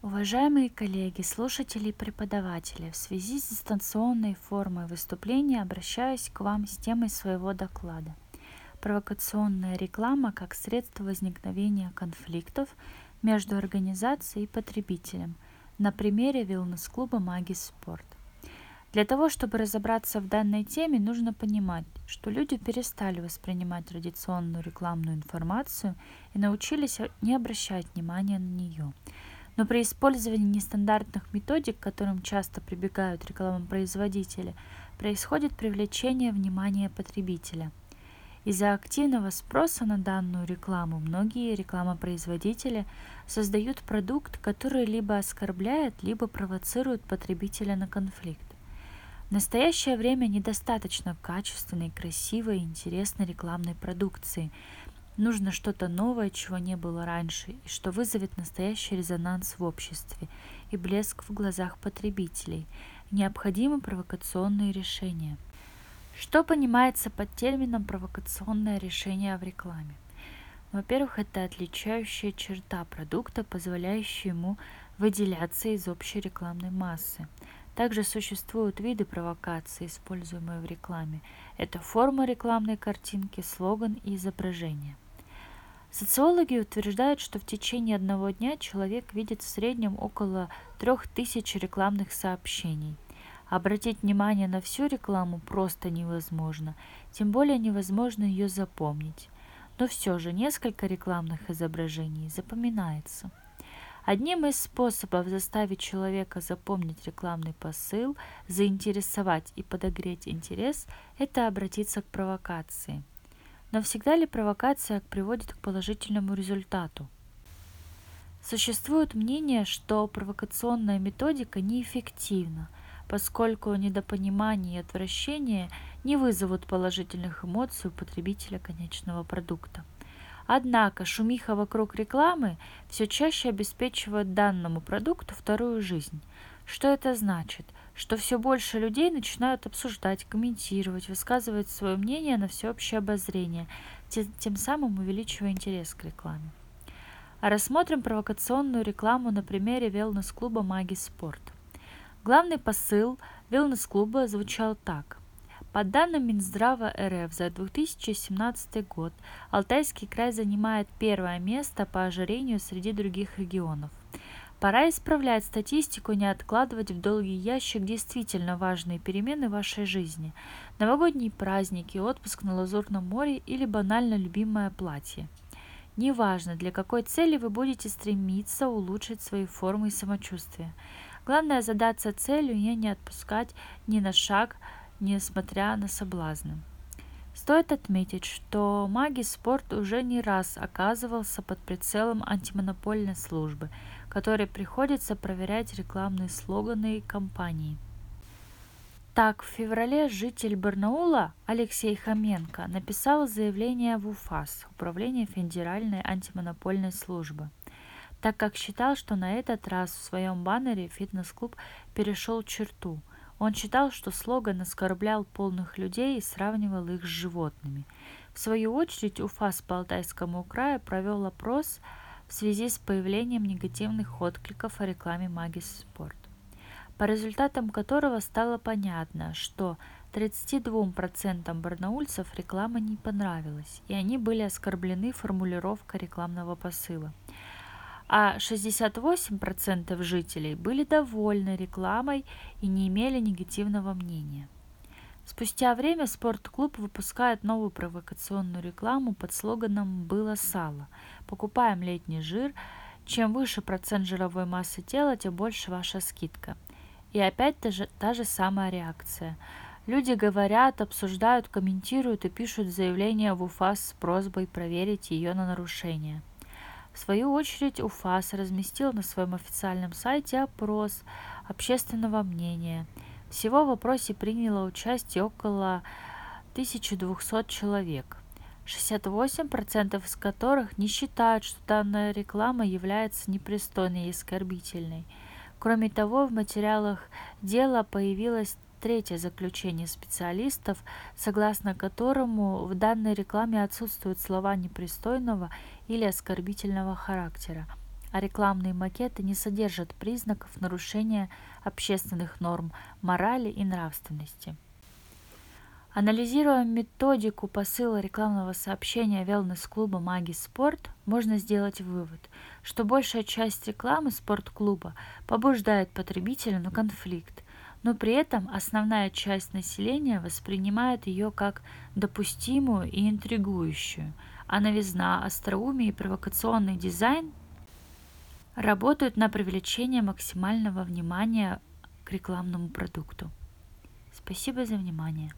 Уважаемые коллеги, слушатели и преподаватели, в связи с дистанционной формой выступления обращаюсь к вам с темой своего доклада. Провокационная реклама как средство возникновения конфликтов между организацией и потребителем на примере вилнес-клуба «Магис Спорт». Для того, чтобы разобраться в данной теме, нужно понимать, что люди перестали воспринимать традиционную рекламную информацию и научились не обращать внимания на нее. Но при использовании нестандартных методик, к которым часто прибегают рекламопроизводители, происходит привлечение внимания потребителя. Из-за активного спроса на данную рекламу многие рекламопроизводители создают продукт, который либо оскорбляет, либо провоцирует потребителя на конфликт. В настоящее время недостаточно качественной, красивой и интересной рекламной продукции. Нужно что-то новое, чего не было раньше, и что вызовет настоящий резонанс в обществе и блеск в глазах потребителей. Необходимы провокационные решения. Что понимается под термином провокационное решение в рекламе? Во-первых, это отличающая черта продукта, позволяющая ему выделяться из общей рекламной массы. Также существуют виды провокации, используемые в рекламе. Это форма рекламной картинки, слоган и изображение. Социологи утверждают, что в течение одного дня человек видит в среднем около 3000 рекламных сообщений. Обратить внимание на всю рекламу просто невозможно, тем более невозможно ее запомнить. Но все же несколько рекламных изображений запоминается – Одним из способов заставить человека запомнить рекламный посыл, заинтересовать и подогреть интерес – это обратиться к провокации. Но всегда ли провокация приводит к положительному результату? Существует мнение, что провокационная методика неэффективна, поскольку недопонимание и отвращение не вызовут положительных эмоций у потребителя конечного продукта. Однако шумиха вокруг рекламы все чаще обеспечивает данному продукту вторую жизнь. Что это значит? Что все больше людей начинают обсуждать, комментировать, высказывать свое мнение на всеобщее обозрение, тем самым увеличивая интерес к рекламе. Рассмотрим провокационную рекламу на примере велнес-клуба «Маги Спорт». Главный посыл велнес-клуба звучал так – по данным Минздрава РФ за 2017 год Алтайский край занимает первое место по ожирению среди других регионов. Пора исправлять статистику, не откладывать в долгий ящик действительно важные перемены в вашей жизни. Новогодние праздники, отпуск на Лазурном море или банально любимое платье. Неважно, для какой цели вы будете стремиться улучшить свои формы и самочувствие. Главное задаться целью и не отпускать ни на шаг – несмотря на соблазны. Стоит отметить, что маги спорт уже не раз оказывался под прицелом антимонопольной службы, которой приходится проверять рекламные слоганы и кампании. Так, в феврале житель Барнаула Алексей Хоменко написал заявление в УФАС, Управление Федеральной антимонопольной службы, так как считал, что на этот раз в своем баннере фитнес-клуб перешел черту – он считал, что слоган оскорблял полных людей и сравнивал их с животными. В свою очередь, УФАС по Алтайскому краю провел опрос в связи с появлением негативных откликов о рекламе Магис Спорт, по результатам которого стало понятно, что 32% барнаульцев реклама не понравилась, и они были оскорблены формулировкой рекламного посыла а 68% жителей были довольны рекламой и не имели негативного мнения. Спустя время спортклуб выпускает новую провокационную рекламу под слоганом «Было сало». Покупаем летний жир. Чем выше процент жировой массы тела, тем больше ваша скидка. И опять та же, та же самая реакция. Люди говорят, обсуждают, комментируют и пишут заявления в УФАС с просьбой проверить ее на нарушение. В свою очередь УФАС разместил на своем официальном сайте опрос общественного мнения. Всего в вопросе приняло участие около 1200 человек, 68% из которых не считают, что данная реклама является непристойной и оскорбительной. Кроме того, в материалах дела появилась Третье заключение специалистов, согласно которому в данной рекламе отсутствуют слова непристойного или оскорбительного характера, а рекламные макеты не содержат признаков нарушения общественных норм морали и нравственности. Анализируя методику посыла рекламного сообщения wellness-клуба «Маги Спорт», можно сделать вывод, что большая часть рекламы спортклуба побуждает потребителя на конфликт, но при этом основная часть населения воспринимает ее как допустимую и интригующую, а новизна, остроумие и провокационный дизайн работают на привлечение максимального внимания к рекламному продукту. Спасибо за внимание.